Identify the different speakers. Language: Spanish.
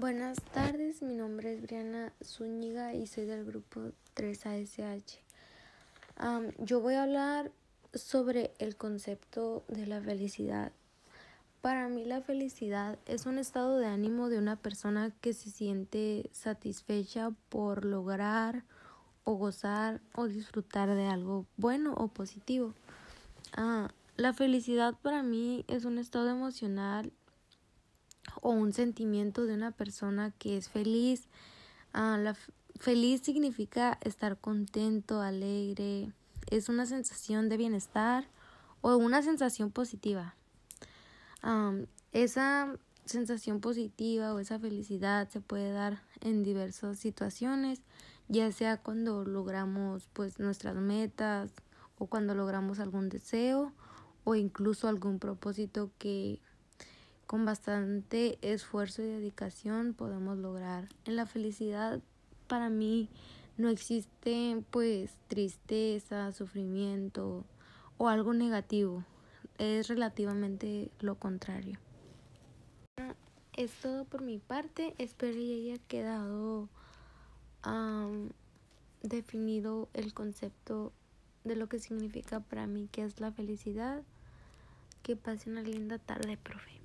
Speaker 1: Buenas tardes, mi nombre es Briana Zúñiga y soy del grupo 3ASH. yo voy a hablar sobre el concepto de la felicidad. Para mí la felicidad es un estado de ánimo de una persona que se siente satisfecha por lograr o gozar o disfrutar de algo bueno o positivo. Ah, la felicidad para mí es un estado emocional o un sentimiento de una persona que es feliz. Ah, la feliz significa estar contento, alegre, es una sensación de bienestar o una sensación positiva. esa sensación positiva o esa felicidad se puede dar en diversas situaciones, ya sea cuando logramos pues nuestras metas o cuando logramos algún deseo o incluso algún propósito que con bastante esfuerzo y dedicación podemos lograr. En la felicidad para mí no existe pues tristeza, sufrimiento o algo negativo. Es relativamente lo contrario. Es todo por mi parte. Espero que haya quedado definido el concepto de lo que significa para mí que es la felicidad. Que pase una linda tarde, profe.